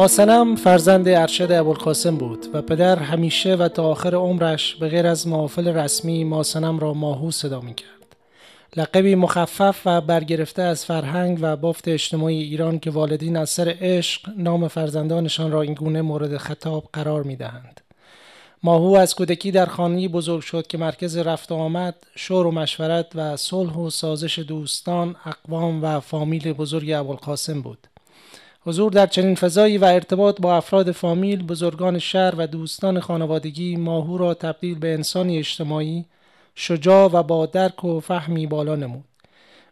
ماسنم فرزند ارشد ابوالقاسم بود و پدر همیشه و تا آخر عمرش به غیر از محافل رسمی ماسنم را ماهو صدا می کرد. لقبی مخفف و برگرفته از فرهنگ و بافت اجتماعی ایران که والدین از سر عشق نام فرزندانشان را اینگونه مورد خطاب قرار می دهند. ماهو از کودکی در خانه‌ای بزرگ شد که مرکز رفت و آمد، شور و مشورت و صلح و سازش دوستان، اقوام و فامیل بزرگ ابوالقاسم بود. حضور در چنین فضایی و ارتباط با افراد فامیل، بزرگان شهر و دوستان خانوادگی ماهو را تبدیل به انسانی اجتماعی، شجاع و با درک و فهمی بالا نمود.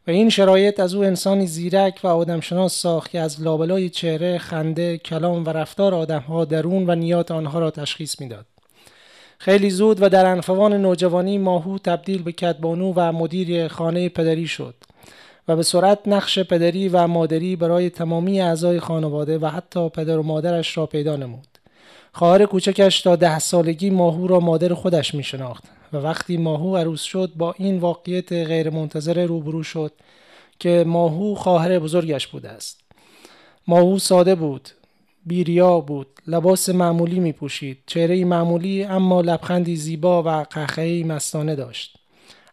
و این شرایط از او انسانی زیرک و آدمشناس ساخت که از لابلای چهره، خنده، کلام و رفتار آدمها درون و نیات آنها را تشخیص می‌داد. خیلی زود و در انفوان نوجوانی ماهو تبدیل به کدبانو و مدیر خانه پدری شد و به سرعت نقش پدری و مادری برای تمامی اعضای خانواده و حتی پدر و مادرش را پیدا نمود. خواهر کوچکش تا ده سالگی ماهو را مادر خودش می شناخت و وقتی ماهو عروس شد با این واقعیت غیرمنتظره روبرو شد که ماهو خواهر بزرگش بوده است. ماهو ساده بود بیریا بود لباس معمولی می پوشید چهره معمولی اما لبخندی زیبا و قهقهی مستانه داشت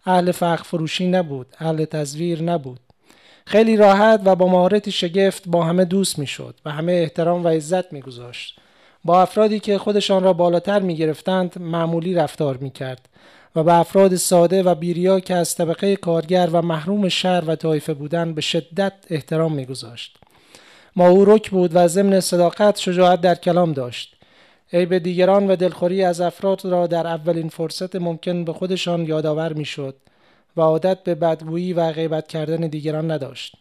اهل فقر فروشی نبود اهل تزویر نبود خیلی راحت و با مهارت شگفت با همه دوست می شد و همه احترام و عزت می گذاشت. با افرادی که خودشان را بالاتر می گرفتند معمولی رفتار می کرد و به افراد ساده و بیریا که از طبقه کارگر و محروم شهر و طایفه بودند به شدت احترام می گذاشت. ما او رک بود و ضمن صداقت شجاعت در کلام داشت عیب دیگران و دلخوری از افراد را در اولین فرصت ممکن به خودشان یادآور می‌شد و عادت به بدگویی و غیبت کردن دیگران نداشت.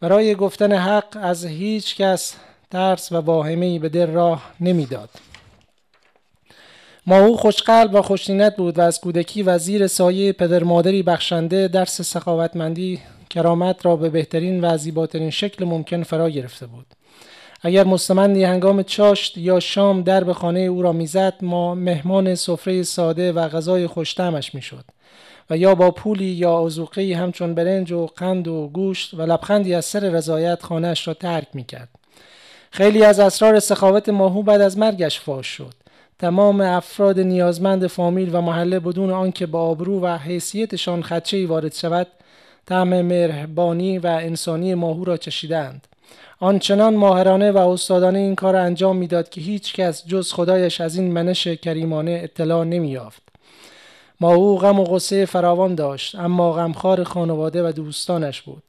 برای گفتن حق از هیچ کس ترس و واهمه به دل راه نمی‌داد. ماهو خوشقلب و خوشنینت بود و از کودکی و زیر سایه پدر مادری بخشنده درس سخاوتمندی کرامت را به بهترین و زیباترین شکل ممکن فرا گرفته بود. اگر مستمندی هنگام چاشت یا شام در به خانه او را می‌زد ما مهمان سفره ساده و غذای خوشتمش می‌شد و یا با پولی یا آزوقی همچون برنج و قند و گوشت و لبخندی از سر رضایت خانهاش را ترک می‌کرد. خیلی از اسرار سخاوت ماهو بعد از مرگش فاش شد. تمام افراد نیازمند فامیل و محله بدون آنکه با آبرو و حیثیتشان خدچه وارد شود طعم مهربانی و انسانی ماهو را چشیدند آنچنان ماهرانه و استادانه این کار انجام می‌داد که هیچ کس جز خدایش از این منش کریمانه اطلاع نمییافت. ماهو غم و غصه فراوان داشت اما غمخوار خانواده و دوستانش بود.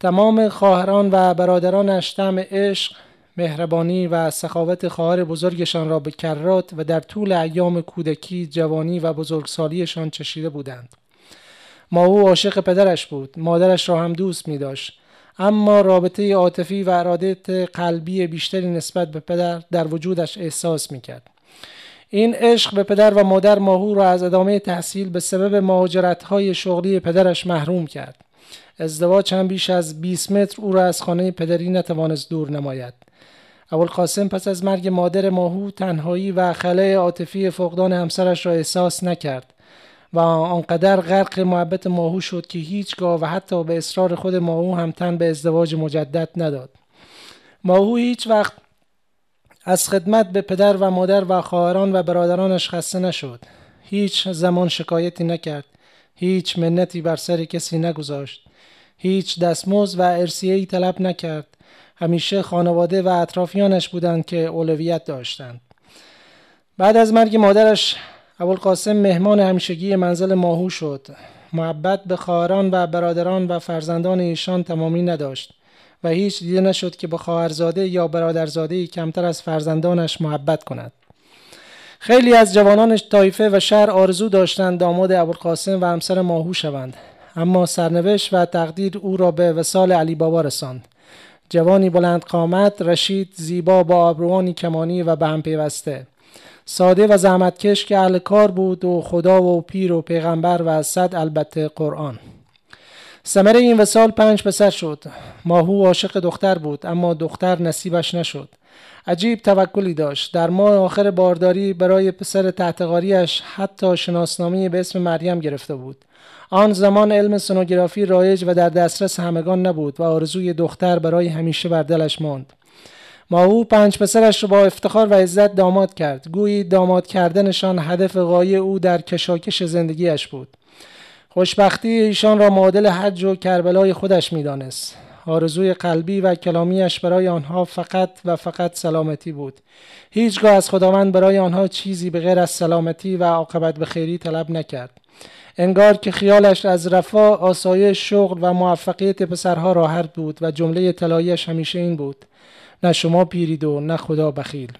تمام خواهران و برادرانش طعم عشق مهربانی و سخاوت خواهر بزرگشان را به کرات و در طول ایام کودکی جوانی و بزرگسالیشان چشیده بودند. ما او عاشق پدرش بود. مادرش را هم دوست می داشت اما رابطه عاطفی و ارادت قلبی بیشتری نسبت به پدر در وجودش احساس می کرد. این عشق به پدر و مادر ماهو را از ادامه تحصیل به سبب مهاجرت های شغلی پدرش محروم کرد. ازدواج هم بیش از 20 متر او را از خانه پدری نتوانست دور نماید. قاسم پس از مرگ مادر ماهو تنهایی و خلای عاطفی فقدان همسرش را احساس نکرد. و آنقدر غرق محبت ماهو شد که هیچگاه و حتی به اصرار خود ماهو هم تن به ازدواج مجدد نداد. ماهو هیچ وقت از خدمت به پدر و مادر و خواهران و برادرانش خسته نشد. هیچ زمان شکایتی نکرد. هیچ منتی بر سر کسی نگذاشت. هیچ دستمزد و ارسیه‌ای طلب نکرد. همیشه خانواده و اطرافیانش بودند که اولویت داشتند. بعد از مرگ مادرش ابوالقاسم مهمان همیشگی منزل ماهو شد. محبت به خواهران و برادران و فرزندان ایشان تمامی نداشت و هیچ دیده نشد که به خواهرزاده یا برادرزاده کمتر از فرزندانش محبت کند. خیلی از جوانان طایفه و شهر آرزو داشتند داماد ابوالقاسم و همسر ماهو شوند. اما سرنوشت و تقدیر او را به وسال علی بابا رساند. جوانی بلند قامت رشید زیبا با آبروانی کمانی و به هم پیوسته. ساده و زحمتکش که اهل کار بود و خدا و پیر و پیغمبر و صد البته قرآن. ثمره این وسال پنج پسر شد. ماهو عاشق دختر بود اما دختر نصیبش نشد. عجیب توکلی داشت. در ماه آخر بارداری برای پسر تحتقاریش حتی شناسنامه به اسم مریم گرفته بود. آن زمان علم سونوگرافی رایج و در دسترس همگان نبود و آرزوی دختر برای همیشه بر دلش ماند. ماهو پنج پسرش را با افتخار و عزت داماد کرد. گویی داماد کردنشان هدف غایی او در کشاکش زندگیش بود. خوشبختی ایشان را معادل حج و کربلای خودش می‌دانست. آرزوی قلبی و کلامیش برای آنها فقط و فقط سلامتی بود. هیچگاه از خداوند برای آنها چیزی به غیر از سلامتی و عاقبت به خیری طلب نکرد. انگار که خیالش از رفاه آسایش شغل و موفقیت پسرها راحت بود و جمله طلاییش همیشه این بود. نه شما پیرید و نه خدا بخیل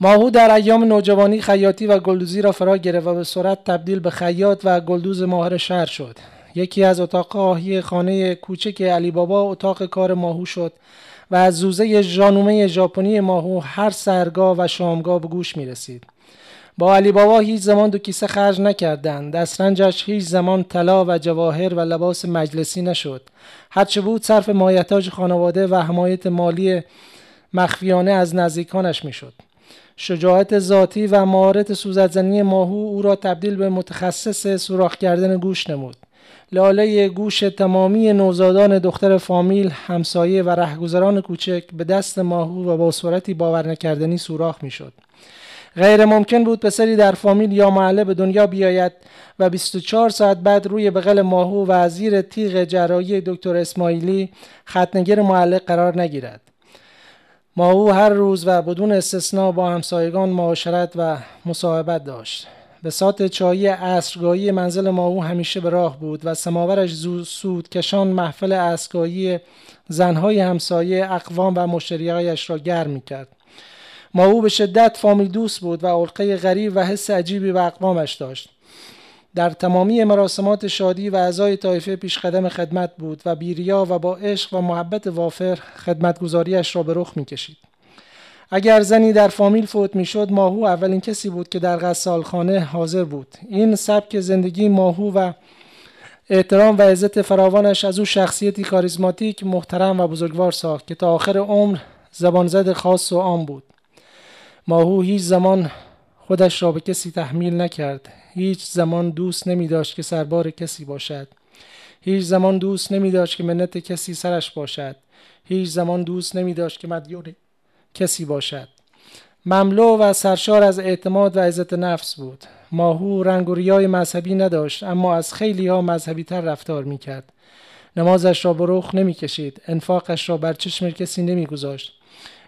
ماهو در ایام نوجوانی خیاطی و گلدوزی را فرا گرفت و به سرعت تبدیل به خیاط و گلدوز ماهر شهر شد یکی از اتاقهای خانه کوچک علی بابا اتاق کار ماهو شد و از زوزه ژانومه ژاپنی ماهو هر سرگاه و شامگاه به گوش می رسید. با علی بابا هیچ زمان دو کیسه خرج نکردند. دسترنجش هیچ زمان طلا و جواهر و لباس مجلسی نشد. هرچه بود صرف مایتاج خانواده و حمایت مالی مخفیانه از نزدیکانش می‌شد. شجاعت ذاتی و مهارت سوزدزنی ماهو او را تبدیل به متخصص سوراخ کردن گوش نمود. لاله گوش تمامی نوزادان دختر فامیل همسایه و رهگذران کوچک به دست ماهو و با صورتی باور نکردنی سوراخ می‌شد. غیر ممکن بود پسری در فامیل یا محله به دنیا بیاید و 24 ساعت بعد روی بغل ماهو و زیر تیغ جراحی دکتر اسماعیلی ختنگر معلق قرار نگیرد ماهو هر روز و بدون استثنا با همسایگان معاشرت و مصاحبت داشت به سات چایی عصرگاهی منزل ماهو همیشه به راه بود و سماورش سود کشان محفل عصرگاهی زنهای همسایه اقوام و مشتریایش را گرم می کرد. ماهو به شدت فامیل دوست بود و علقه غریب و حس عجیبی به اقوامش داشت. در تمامی مراسمات شادی و اعضای طایفه پیش قدم خدمت بود و بیریا و با عشق و محبت وافر خدمتگذاریش را به رخ می کشید. اگر زنی در فامیل فوت می‌شد ماهو اولین کسی بود که در خانه حاضر بود این سبک زندگی ماهو و احترام و عزت فراوانش از او شخصیتی کاریزماتیک محترم و بزرگوار ساخت که تا آخر عمر زبان زد خاص و عام بود ماهو هیچ زمان خودش را به کسی تحمیل نکرد. هیچ زمان دوست نمی داشت که سربار کسی باشد. هیچ زمان دوست نمی داشت که منت کسی سرش باشد. هیچ زمان دوست نمی داشت که مدیون کسی باشد. مملو و سرشار از اعتماد و عزت نفس بود. ماهو رنگ و ریای مذهبی نداشت اما از خیلی ها مذهبی تر رفتار می کرد نمازش را به رخ نمی کشید انفاقش را بر چشم کسی نمی گذاشت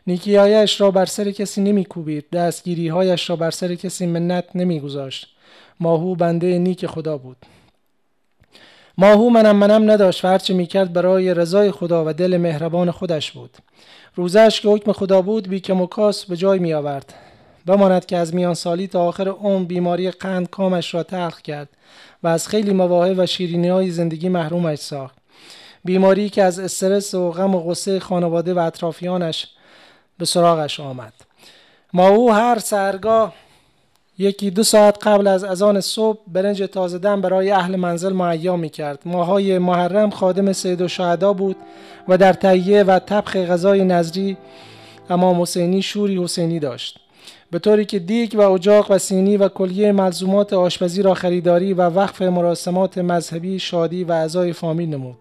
نیکیهایش را بر سر کسی نمی کوبید دستگیریهایش را بر سر کسی منت نمی گذاشت ماهو بنده نیک خدا بود. ماهو منم منم نداشت و هرچه می‌کرد برای رضای خدا و دل مهربان خودش بود. روزش که حکم خدا بود بی که مکاس به جای می آورد بماند که از میان سالی تا آخر عمر بیماری قند کامش را تلخ کرد و از خیلی مواهب و شیرینی های زندگی محرومش ساخت. بیماری که از استرس و غم و غصه خانواده و اطرافیانش به سراغش آمد. ما او هر سرگاه یکی دو ساعت قبل از اذان صبح برنج تازه دم برای اهل منزل معیا می کرد ماهای محرم خادم سید و بود و در تهیه و طبخ غذای نظری امام حسینی شوری حسینی داشت. به طوری که دیگ و اجاق و سینی و کلیه ملزومات آشپزی را خریداری و وقف مراسمات مذهبی شادی و اعضای فامیل نمود.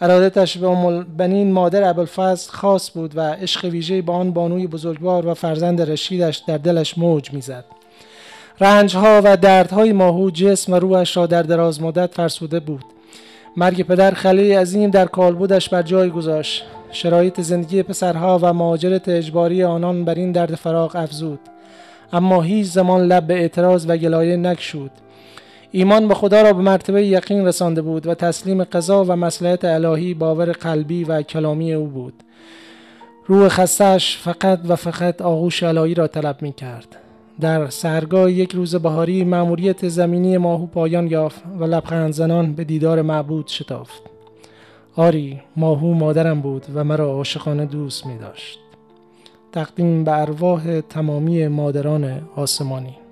ارادتش به ام بنین مادر ابوالفضل خاص بود و عشق ویژه با آن بانوی بزرگوار و فرزند رشیدش در دلش موج می‌زد. رنجها و دردهای ماهو جسم و روحش را در دراز مدت فرسوده بود. مرگ پدر خلی عظیم در کالبودش بر جای گذاشت. شرایط زندگی پسرها و مهاجرت اجباری آنان بر این درد فراغ افزود. اما هیچ زمان لب به اعتراض و گلایه نکشود. ایمان به خدا را به مرتبه یقین رسانده بود و تسلیم قضا و مسلحت الهی باور قلبی و کلامی او بود. روح خستش فقط و فقط آغوش الهی را طلب می کرد در سرگاه یک روز بهاری مأموریت زمینی ماهو پایان یافت و لبخند زنان به دیدار معبود شتافت. آری ماهو مادرم بود و مرا عاشقانه دوست می داشت تقدیم به ارواح تمامی مادران آسمانی.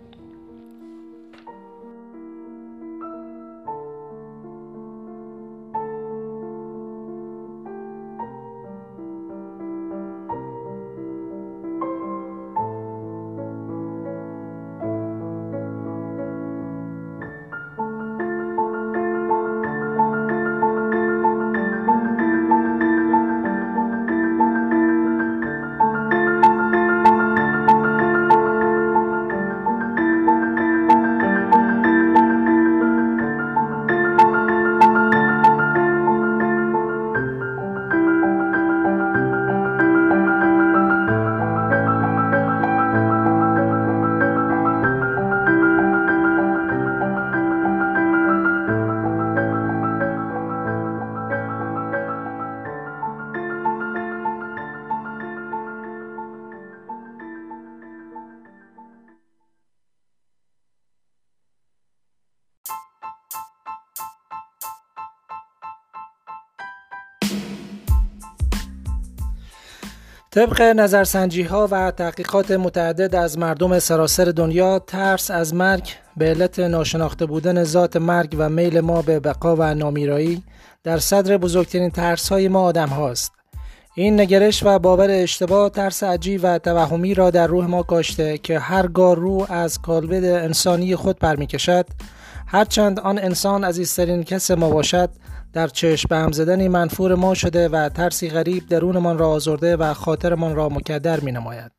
طبق نظرسنجی ها و تحقیقات متعدد از مردم سراسر دنیا ترس از مرگ به علت ناشناخته بودن ذات مرگ و میل ما به بقا و نامیرایی در صدر بزرگترین ترس های ما آدم هاست. این نگرش و باور اشتباه ترس عجیب و توهمی را در روح ما کاشته که هرگاه روح از کالبد انسانی خود برمیکشد هرچند آن انسان عزیزترین کس ما باشد در چشم به هم زدنی منفور ما شده و ترسی غریب درونمان را آزرده و خاطرمان را مکدر می نماید.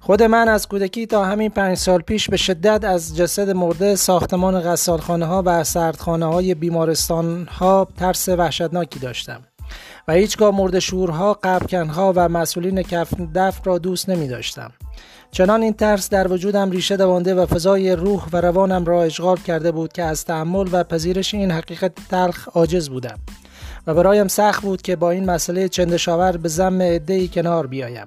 خود من از کودکی تا همین پنج سال پیش به شدت از جسد مرده ساختمان غسالخانه ها و سردخانه های بیمارستان ها ترس وحشتناکی داشتم و هیچگاه مرد شورها، قبکنها و مسئولین کف دفن را دوست نمی داشتم. چنان این ترس در وجودم ریشه دوانده و فضای روح و روانم را اشغال کرده بود که از تحمل و پذیرش این حقیقت تلخ عاجز بودم. و برایم سخت بود که با این مسئله چندشاور به زم عدهای کنار بیایم.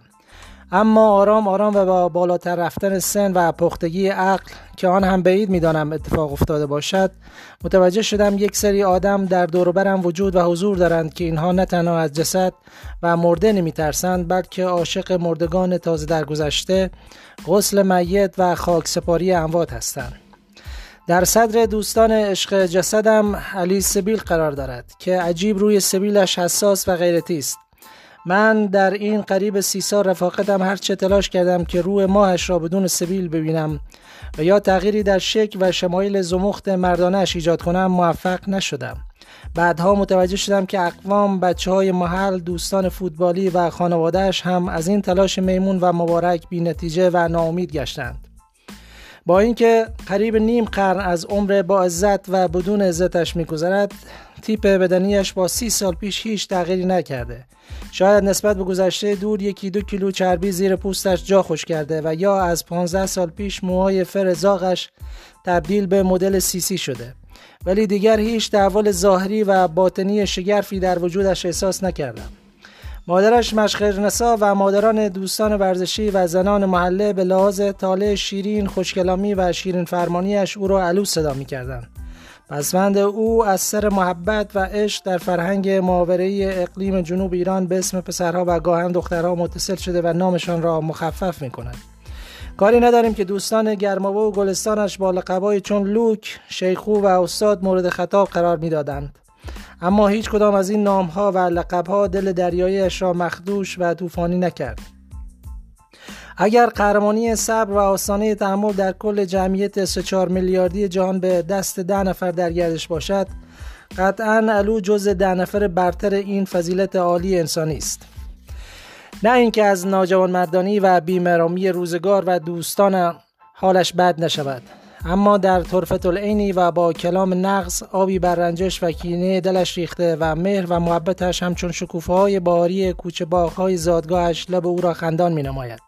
اما آرام آرام و با بالاتر رفتن سن و پختگی عقل که آن هم بعید می‌دانم اتفاق افتاده باشد متوجه شدم یک سری آدم در دوروبرم وجود و حضور دارند که اینها نه تنها از جسد و مرده نمی ترسند بلکه عاشق مردگان تازه درگذشته غسل میت و خاک سپاری اموات هستند. در صدر دوستان عشق جسدم علی سبیل قرار دارد که عجیب روی سبیلش حساس و غیرتی است. من در این قریب سی سال رفاقتم هرچه تلاش کردم که روح ماهش را بدون سبیل ببینم و یا تغییری در شکل و شمایل زمخت مردانش ایجاد کنم موفق نشدم. بعدها متوجه شدم که اقوام بچه های محل دوستان فوتبالی و خانوادهش هم از این تلاش میمون و مبارک بی نتیجه و ناامید گشتند. با اینکه قریب نیم قرن از عمر با عزت و بدون عزتش میگذرد تیپ بدنیش با سی سال پیش هیچ تغییری نکرده. شاید نسبت به گذشته دور یکی دو کیلو چربی زیر پوستش جا خوش کرده و یا از 15 سال پیش موهای فرزاقش تبدیل به مدل سیسی شده. ولی دیگر هیچ تحول ظاهری و باطنی شگرفی در وجودش احساس نکردم. مادرش مشخرنسا و مادران دوستان ورزشی و زنان محله به لحاظ طالع شیرین خوشکلامی و شیرین فرمانیش او را علو صدا می کردن. پسوند او از سر محبت و عشق در فرهنگ ماورایی اقلیم جنوب ایران به اسم پسرها و گاهن دخترها متصل شده و نامشان را مخفف می کند. کاری نداریم که دوستان گرمابه و گلستانش با لقبای چون لوک، شیخو و استاد مورد خطاب قرار می‌دادند. اما هیچ کدام از این نام ها و لقب ها دل دریایش را مخدوش و طوفانی نکرد. اگر قهرمانی صبر و آسانه تحمل در کل جمعیت 3 میلیاردی جهان به دست ده نفر در گردش باشد قطعا علو جز ده نفر برتر این فضیلت عالی انسانی است. نه اینکه از ناجوان مردانی و بیمرامی روزگار و دوستان حالش بد نشود. اما در طرفت العینی و با کلام نقص آبی بر رنجش و کینه دلش ریخته و مهر و محبتش همچون شکوفه های باری کوچه های زادگاهش لب او را خندان می نماید.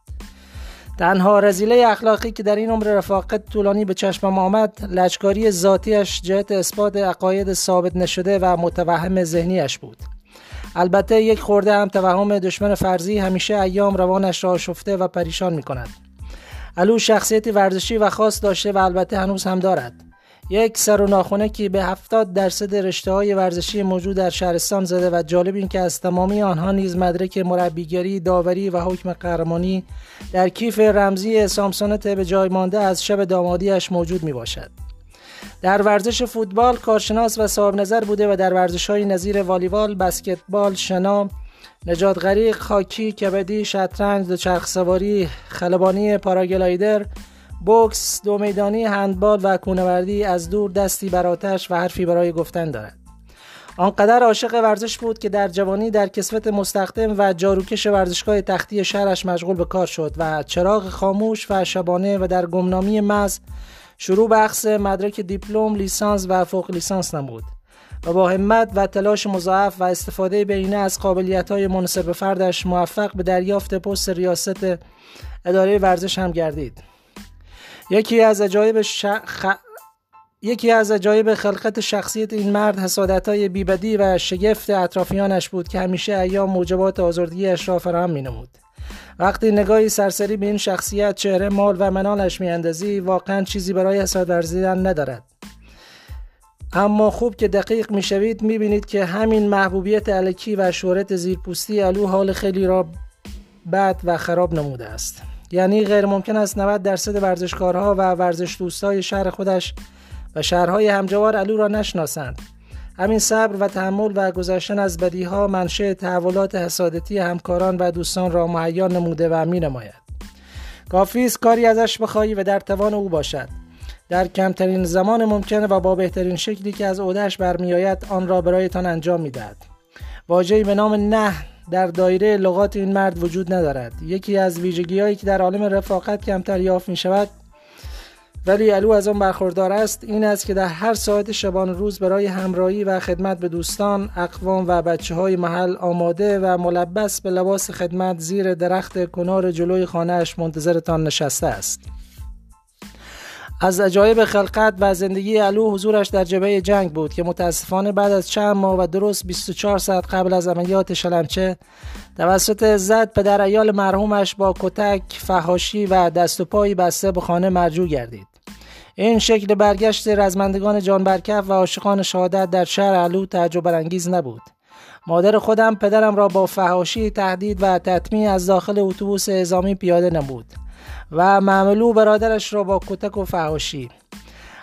تنها رزیله اخلاقی که در این عمر رفاقت طولانی به چشمم آمد لچکاری ذاتیش جهت اثبات عقاید ثابت نشده و متوهم ذهنیش بود البته یک خورده هم توهم دشمن فرضی همیشه ایام روانش را شفته و پریشان می کند الو شخصیت ورزشی و خاص داشته و البته هنوز هم دارد یک سر و ناخونه که به 70 درصد رشته های ورزشی موجود در شهرستان زده و جالب این که از تمامی آنها نیز مدرک مربیگری، داوری و حکم قهرمانی در کیف رمزی سامسونت به جای مانده از شب دامادیش موجود می باشد. در ورزش فوتبال کارشناس و صاحب نظر بوده و در ورزش های نظیر والیبال، بسکتبال، شنا، نجات غریق، خاکی، کبدی، شطرنج، دوچرخ سواری، خلبانی، پاراگلایدر، بوکس، دو میدانی، هندبال و کونوردی از دور دستی بر آتش و حرفی برای گفتن دارد. آنقدر عاشق ورزش بود که در جوانی در کسوت مستخدم و جاروکش ورزشگاه تختی شهرش مشغول به کار شد و چراغ خاموش و شبانه و در گمنامی مز شروع به مدرک دیپلم، لیسانس و فوق لیسانس نمود. و با همت و تلاش مضاعف و استفاده بینه از قابلیت های منصب فردش موفق به دریافت پست ریاست اداره ورزش هم گردید یکی از عجایب یکی از عجایب خلقت شخصیت این مرد حسادت های بیبدی و شگفت اطرافیانش بود که همیشه ایام موجبات آزردگیش را فراهم می نمود. وقتی نگاهی سرسری به این شخصیت چهره مال و منالش میاندازی واقعا چیزی برای حساد ورزیدن ندارد اما خوب که دقیق می‌شوید می‌بینید که همین محبوبیت علکی و شهرت زیرپوستی الو حال خیلی را بد و خراب نموده است. یعنی غیر ممکن است 90 درصد ورزشکارها و ورزش دوستای شهر خودش و شهرهای همجوار علو را نشناسند. همین صبر و تحمل و گذشتن از بدیها منشه تحولات حسادتی همکاران و دوستان را مهیا نموده و می نماید کافی است کاری ازش بخواهی و در توان او باشد. در کمترین زمان ممکنه و با بهترین شکلی که از عودهش برمیآید آن را برایتان انجام می‌دهد واژه‌ای به نام نه در دایره لغات این مرد وجود ندارد یکی از ویژگیهایی که در عالم رفاقت کمتر یافت می شود ولی علو از آن برخوردار است این است که در هر ساعت شبان روز برای همراهی و خدمت به دوستان، اقوام و بچه های محل آماده و ملبس به لباس خدمت زیر درخت کنار جلوی خانهاش منتظرتان نشسته است. از عجایب خلقت و زندگی علو حضورش در جبهه جنگ بود که متاسفانه بعد از چند ماه و درست 24 ساعت قبل از عملیات شلمچه توسط زد پدر ایال مرحومش با کتک، فهاشی و دست و پایی بسته به خانه مرجوع گردید. این شکل برگشت رزمندگان جان برکف و عاشقان شهادت در شهر علو تعجب برانگیز نبود. مادر خودم پدرم را با فهاشی تهدید و تطمیع از داخل اتوبوس اعزامی پیاده نمود. و معملو برادرش را با کتک و فهاشی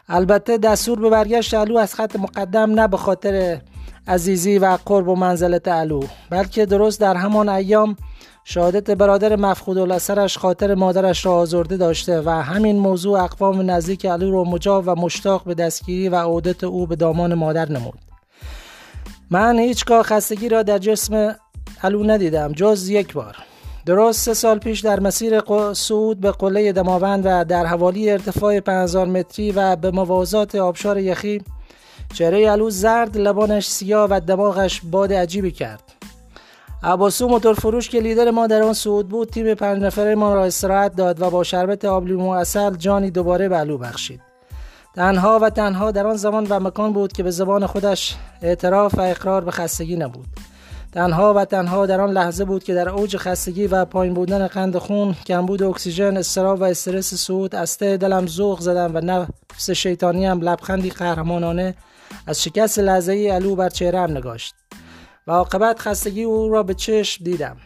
البته دستور به برگشت علو از خط مقدم نه به خاطر عزیزی و قرب و منزلت علو بلکه درست در همان ایام شهادت برادر مفقود الاثرش خاطر مادرش را آزرده داشته و همین موضوع اقوام نزدیک علو را مجاب و مشتاق به دستگیری و عودت او به دامان مادر نمود. من هیچگاه خستگی را در جسم علو ندیدم جز یک بار. درست سه سال پیش در مسیر صعود به قله دماوند و در حوالی ارتفاع 5000 متری و به موازات آبشار یخی چهره علو زرد لبانش سیاه و دماغش باد عجیبی کرد. عباسو موتور فروش که لیدر ما در آن صعود بود تیم پنج نفره ما را استراحت داد و با شربت آبلیمو اصل جانی دوباره به علو بخشید. تنها و تنها در آن زمان و مکان بود که به زبان خودش اعتراف و اقرار به خستگی نبود. تنها و تنها در آن لحظه بود که در اوج خستگی و پایین بودن قند خون کمبود اکسیژن استراب و استرس سود از ته دلم ذوق زدم و نفس شیطانی هم لبخندی قهرمانانه از شکست لحظه علو بر چهرم نگاشت و عاقبت خستگی او را به چشم دیدم.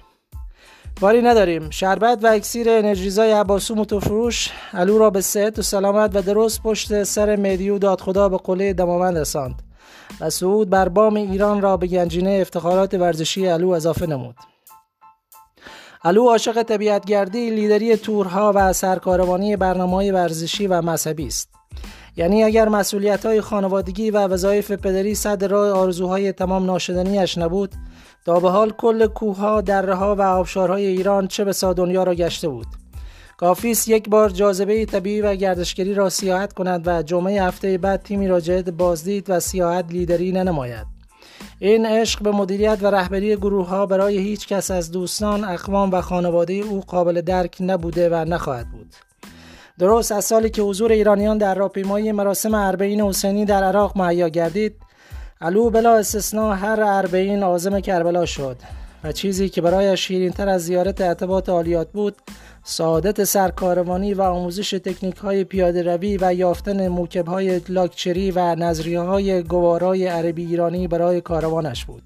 باری نداریم. شربت و اکسیر انرژیزای عباسو متفروش علو را به صحت و سلامت و درست پشت سر مدیو داد خدا به قله دماوند رساند. و صعود بر بام ایران را به گنجینه افتخارات ورزشی علو اضافه نمود. علو عاشق طبیعتگردی لیدری تورها و سرکاروانی برنامه ورزشی و مذهبی است. یعنی اگر مسئولیت های خانوادگی و وظایف پدری صد راه آرزوهای تمام ناشدنیش نبود تا به حال کل کوهها، درها و آبشارهای ایران چه به دنیا را گشته بود؟ کافی یک بار جاذبه طبیعی و گردشگری را سیاحت کند و جمعه هفته بعد تیمی را جهت بازدید و سیاحت لیدری ننماید این عشق به مدیریت و رهبری گروه ها برای هیچ کس از دوستان، اقوام و خانواده او قابل درک نبوده و نخواهد بود. درست از سالی که حضور ایرانیان در راهپیمایی مراسم اربعین حسینی در عراق مهیا گردید، علو بلا استثنا هر اربعین عازم کربلا شد و چیزی که برایش شیرینتر از زیارت اعتباط عالیات بود سعادت سرکاروانی و آموزش تکنیک های پیاده روی و یافتن موکب های لاکچری و نظریه های گوارای عربی ایرانی برای کاروانش بود.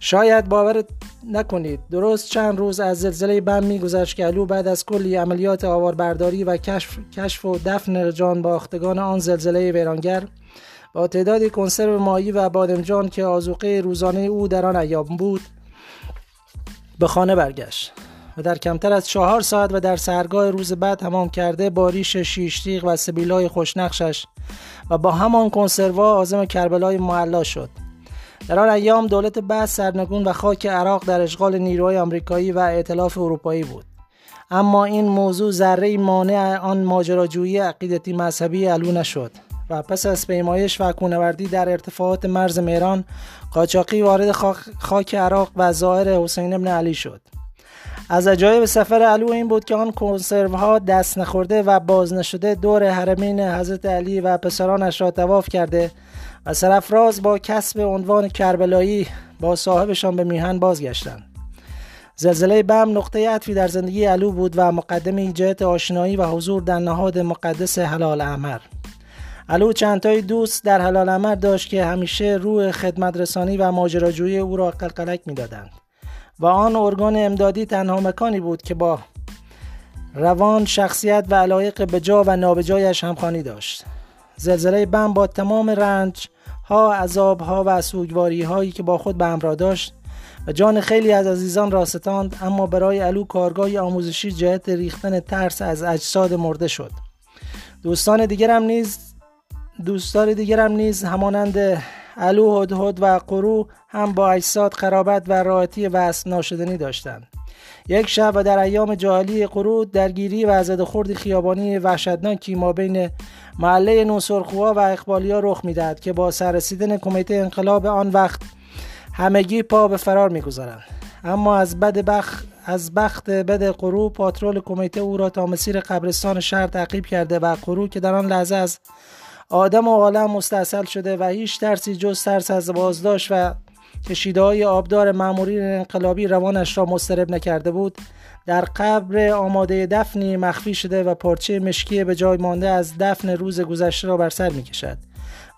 شاید باور نکنید درست چند روز از زلزله بم میگذشت که علو بعد از کلی عملیات آواربرداری و کشف, کشف و دفن جان باختگان آن زلزله ویرانگر با تعدادی کنسرو مایی و بادمجان که آزوقه روزانه او در آن ایام بود به خانه برگشت و در کمتر از چهار ساعت و در سرگاه روز بعد تمام کرده با ریش شیشتیق و سبیلای خوشنقشش و با همان کنسروا آزم کربلای معلا شد. در آن ایام دولت بعد سرنگون و خاک عراق در اشغال نیروهای آمریکایی و ائتلاف اروپایی بود. اما این موضوع ذره مانع آن ماجراجویی عقیدتی مذهبی علو نشد. و پس از پیمایش و کونوردی در ارتفاعات مرز مهران قاچاقی وارد خاک عراق و ظاهر حسین ابن علی شد. از عجایب سفر علو این بود که آن کنسرو ها دست نخورده و باز نشده دور حرمین حضرت علی و پسرانش را تواف کرده و سرفراز با کسب عنوان کربلایی با صاحبشان به میهن بازگشتند. زلزله بم نقطه عطفی در زندگی علو بود و مقدم ایجاد آشنایی و حضور در نهاد مقدس حلال احمر. علو چندتای دوست در حلال احمر داشت که همیشه روح خدمت رسانی و ماجراجویی او را قلقلک می‌دادند. و آن ارگان امدادی تنها مکانی بود که با روان شخصیت و علایق بجا و نابجایش همخوانی داشت. زلزله بم با تمام رنج ها عذاب ها و سوگواری هایی که با خود به همراه داشت و جان خیلی از عزیزان را ستاند اما برای علو کارگاه آموزشی جهت ریختن ترس از اجساد مرده شد. دوستان دیگرم نیز دوستان دیگرم نیز همانند علو هدهد و قرو هم با اجساد قرابت و راحتی و ناشدنی داشتند. یک شب و در ایام جاهلی قرود درگیری و زد خورد خیابانی وحشتناکی ما بین محله نوسرخوها و اقبالیا رخ می‌دهد که با سررسیدن کمیته انقلاب آن وقت همگی پا به فرار می‌گذارند. اما از بد بخ... از بخت بد قرو پاترول کمیته او را تا مسیر قبرستان شهر تعقیب کرده و قرو که در آن لحظه از آدم و عالم مستاصل شده و هیچ ترسی جز ترس از بازداشت و کشیده های آبدار مامورین انقلابی روانش را مسترب نکرده بود در قبر آماده دفنی مخفی شده و پارچه مشکی به جای مانده از دفن روز گذشته را بر سر می کشد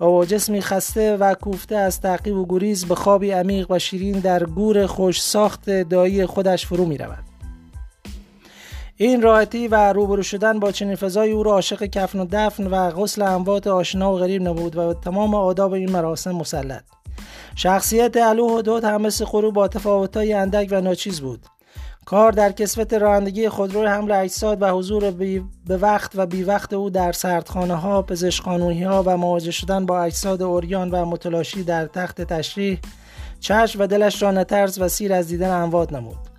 و با جسمی خسته و کوفته از تعقیب و گریز به خوابی عمیق و شیرین در گور خوش ساخت دایی خودش فرو می رود. این راحتی و روبرو شدن با چنین فضای او را عاشق کفن و دفن و غسل اموات آشنا و غریب نبود و تمام آداب این مراسم مسلط. شخصیت علو حدود هم مثل قرو با تفاوتهای اندک و ناچیز بود. کار در کسفت رانندگی خودروی حمل اجساد و حضور به وقت و بی وقت او در سردخانه ها، پزشکانوی ها و مواجه شدن با اجساد اوریان و متلاشی در تخت تشریح چشم و دلش را نترز و سیر از دیدن اموات نمود.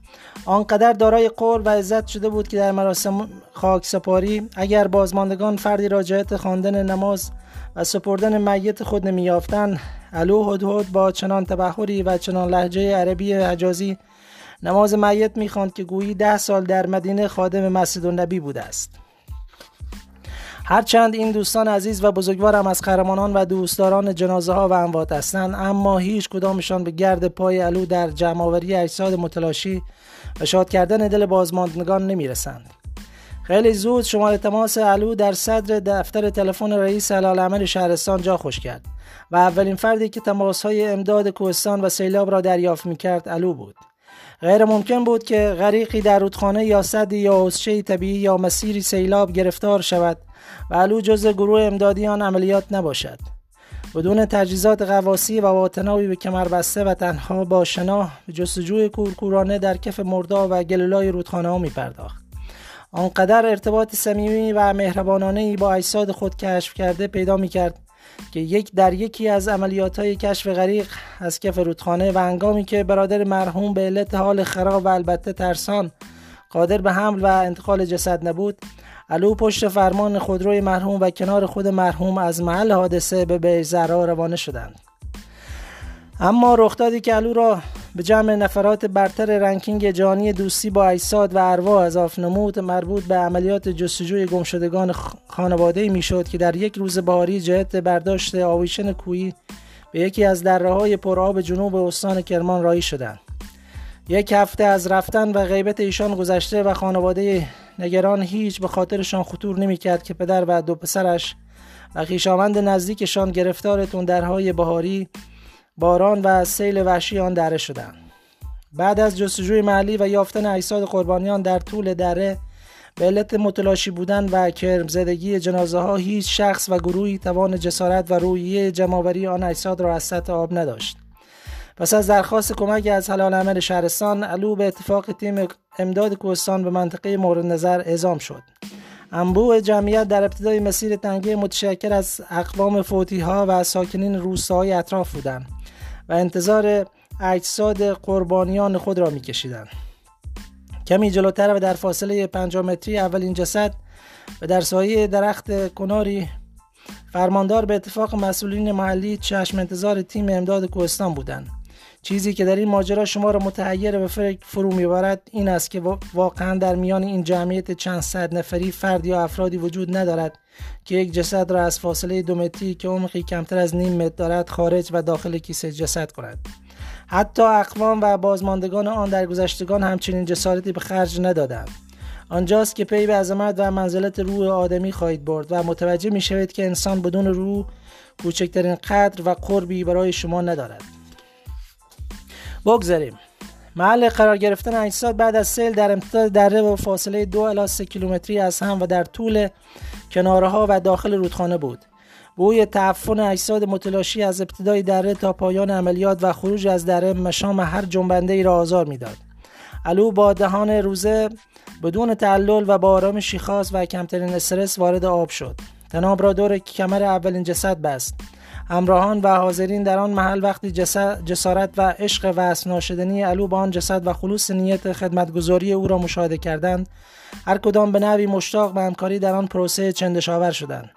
آنقدر دارای قول و عزت شده بود که در مراسم خاک سپاری اگر بازماندگان فردی را جهت خواندن نماز و سپردن میت خود نمیافتند علو هدهد با چنان تبخوری و چنان لحجه عربی حجازی نماز میت می‌خواند که گویی ده سال در مدینه خادم مسجد النبی بوده است. هرچند این دوستان عزیز و بزرگوارم از قهرمانان و دوستداران جنازه ها و اموات هستند اما هیچ کدامشان به گرد پای علو در جمعآوری اجساد متلاشی و شاد کردن دل بازماندگان نمی‌رسند. خیلی زود شماره تماس علو در صدر دفتر تلفن رئیس العالمین شهرستان جا خوش کرد و اولین فردی که تماس های امداد کوهستان و سیلاب را دریافت می کرد علو بود. غیر ممکن بود که غریقی در رودخانه یا صدی یا حسچه طبیعی یا مسیری سیلاب گرفتار شود و علو جز گروه امدادی آن عملیات نباشد بدون تجهیزات قواسی و واتناوی به کمر بسته و تنها با شناه به جستجوی کورکورانه در کف مردا و گلولای رودخانه ها می پرداخت. آنقدر ارتباط صمیمی و مهربانانه ای با اجساد خود کشف کرده پیدا می کرد که یک در یکی از عملیات های کشف غریق از کف رودخانه و انگامی که برادر مرحوم به علت حال خراب و البته ترسان قادر به حمل و انتقال جسد نبود علو پشت فرمان خودروی مرحوم و کنار خود مرحوم از محل حادثه به بیزرا روانه شدند. اما رخدادی که علو را به جمع نفرات برتر رنکینگ جهانی دوستی با اجساد و ارواح اضاف نمود مربوط به عملیات جستجوی گمشدگان خانواده می‌شد که در یک روز بهاری جهت برداشت آویشن کویی به یکی از دره های پرآب جنوب استان کرمان رایی شدند. یک هفته از رفتن و غیبت ایشان گذشته و خانواده نگران هیچ به خاطرشان خطور نمی‌کرد که پدر و دو پسرش و نزدیکشان گرفتار درهای بهاری باران و سیل وحشی آن دره شدند. بعد از جستجوی محلی و یافتن اجساد قربانیان در طول دره به علت متلاشی بودن و کرمزدگی جنازه ها هیچ شخص و گروهی توان جسارت و رویه جمعآوری آن اجساد را از سطح آب نداشت. پس از درخواست کمک از حلال عمل شهرستان علو به اتفاق تیم امداد کوهستان به منطقه مورد نظر اعزام شد. انبوع جمعیت در ابتدای مسیر تنگه متشکر از اقوام فوتی ها و ساکنین روستاهای اطراف بودند. و انتظار اجساد قربانیان خود را میکشیدند. کمی جلوتر و در فاصله 5 متری اولین جسد و در سایه درخت کناری فرماندار به اتفاق مسئولین محلی چشم انتظار تیم امداد کوهستان بودند. چیزی که در این ماجرا شما را متحیر به فکر فرو می‌برد این است که واقعا در میان این جمعیت چند صد نفری فرد یا افرادی وجود ندارد که یک جسد را از فاصله دو متری که عمقی کمتر از نیم متر دارد خارج و داخل کیسه جسد کند. حتی اقوام و بازماندگان آن در گذشتگان همچنین جسارتی به خرج ندادند. آنجاست که پی به عظمت و منزلت روح آدمی خواهید برد و متوجه می شوید که انسان بدون روح کوچکترین قدر و قربی برای شما ندارد. بگذاریم. محل قرار گرفتن اجساد بعد از سیل در امتداد دره و فاصله دو الی سه کیلومتری از هم و در طول کناره ها و داخل رودخانه بود. بوی تعفن اجساد متلاشی از ابتدای دره تا پایان عملیات و خروج از دره مشام هر جنبنده ای را آزار می‌داد. الو با دهان روزه بدون تعلل و با آرامشی خاص و کمترین استرس وارد آب شد. تناب را دور کمر اولین جسد بست. همراهان و حاضرین در آن محل وقتی جسارت و عشق و ناشدنی الو با آن جسد و خلوص نیت خدمتگذاری او را مشاهده کردند هر کدام به نوی مشتاق به همکاری در آن پروسه چندشاور شدند.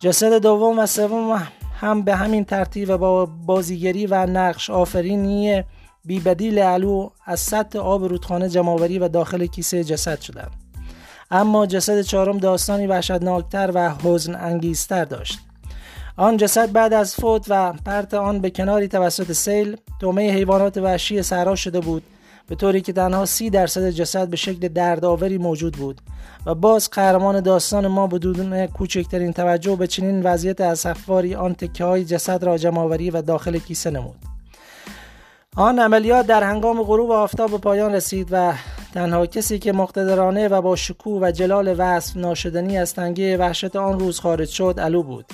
جسد دوم و سوم هم به همین ترتیب و با بازیگری و نقش آفرینی بی بدیل علو از سطح آب رودخانه جمعوری و داخل کیسه جسد شدند. اما جسد چهارم داستانی وحشتناکتر و حزن انگیزتر داشت. آن جسد بعد از فوت و پرت آن به کناری توسط سیل تومه حیوانات وحشی صحرا شده بود به طوری که تنها سی درصد جسد به شکل دردآوری موجود بود و باز قهرمان داستان ما بدون کوچکترین توجه به چنین وضعیت اسفواری آن تکه های جسد را جمعآوری و داخل کیسه نمود. آن عملیات در هنگام غروب آفتاب به پایان رسید و تنها کسی که مقتدرانه و با شکوه و جلال وصف ناشدنی از تنگه وحشت آن روز خارج شد علو بود.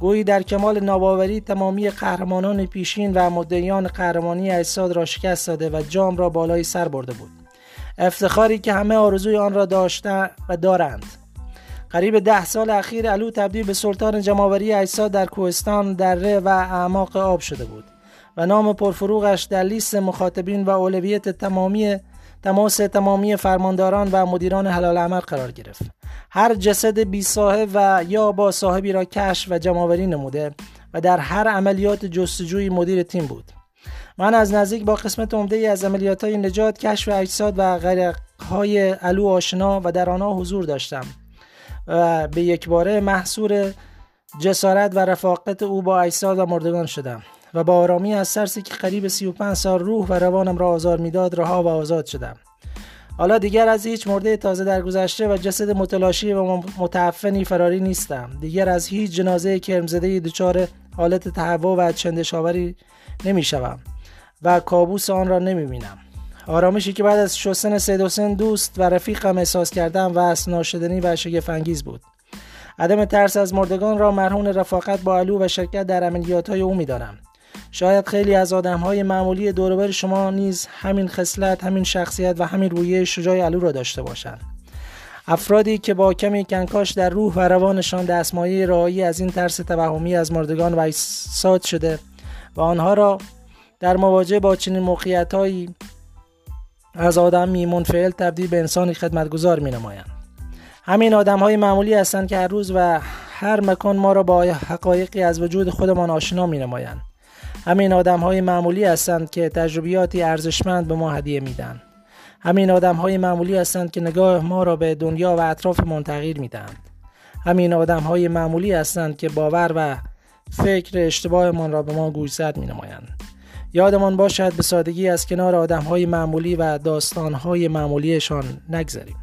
گویی در کمال ناباوری تمامی قهرمانان پیشین و مدعیان قهرمانی اجساد را شکست داده و جام را بالای سر برده بود. افتخاری که همه آرزوی آن را داشته و دارند. قریب ده سال اخیر علو تبدیل به سلطان جماوری اجساد در کوهستان دره و اعماق آب شده بود و نام پرفروغش در لیست مخاطبین و اولویت تمامی تماس تمامی فرمانداران و مدیران حلال عمل قرار گرفت. هر جسد بی صاحب و یا با صاحبی را کشف و جمعآوری نموده و در هر عملیات جستجوی مدیر تیم بود. من از نزدیک با قسمت عمده ای از عملیات های نجات کشف اجساد و غرق های علو آشنا و در آنها حضور داشتم و به یک باره محصور جسارت و رفاقت او با اجساد و مردگان شدم و با آرامی از سرسی که قریب 35 سال روح و روانم را آزار می‌داد رها و آزاد شدم. حالا دیگر از هیچ مرده تازه در گذشته و جسد متلاشی و متعفنی فراری نیستم. دیگر از هیچ جنازه کرمزده دچار حالت تهوع و چندشاوری نمی‌شوم و کابوس آن را نمی‌بینم. آرامشی که بعد از شستن سید حسین دوست و رفیقم احساس کردم و از ناشدنی و شگفت بود. عدم ترس از مردگان را مرهون رفاقت با علو و شرکت در عملیات های او می‌دانم. شاید خیلی از آدم های معمولی دوربر شما نیز همین خصلت همین شخصیت و همین رویه شجاع علو را داشته باشند. افرادی که با کمی کنکاش در روح و روانشان دستمایه رایی از این ترس توهمی از مردگان و ایستاد شده و آنها را در مواجهه با چنین موقعیتهایی از آدمی منفعل تبدیل به انسانی خدمتگزار می نمایند همین آدم های معمولی هستند که هر روز و هر مکان ما را با حقایقی از وجود خودمان آشنا می نمایند همین آدم های معمولی هستند که تجربیاتی ارزشمند به ما هدیه میدن. همین آدم های معمولی هستند که نگاه ما را به دنیا و اطرافمان تغییر می‌دهند. همین آدم های معمولی هستند که باور و فکر اشتباهمان را به ما گوشزد می نمایند یادمان باشد به سادگی از کنار آدم های معمولی و داستان های معمولیشان نگذریم.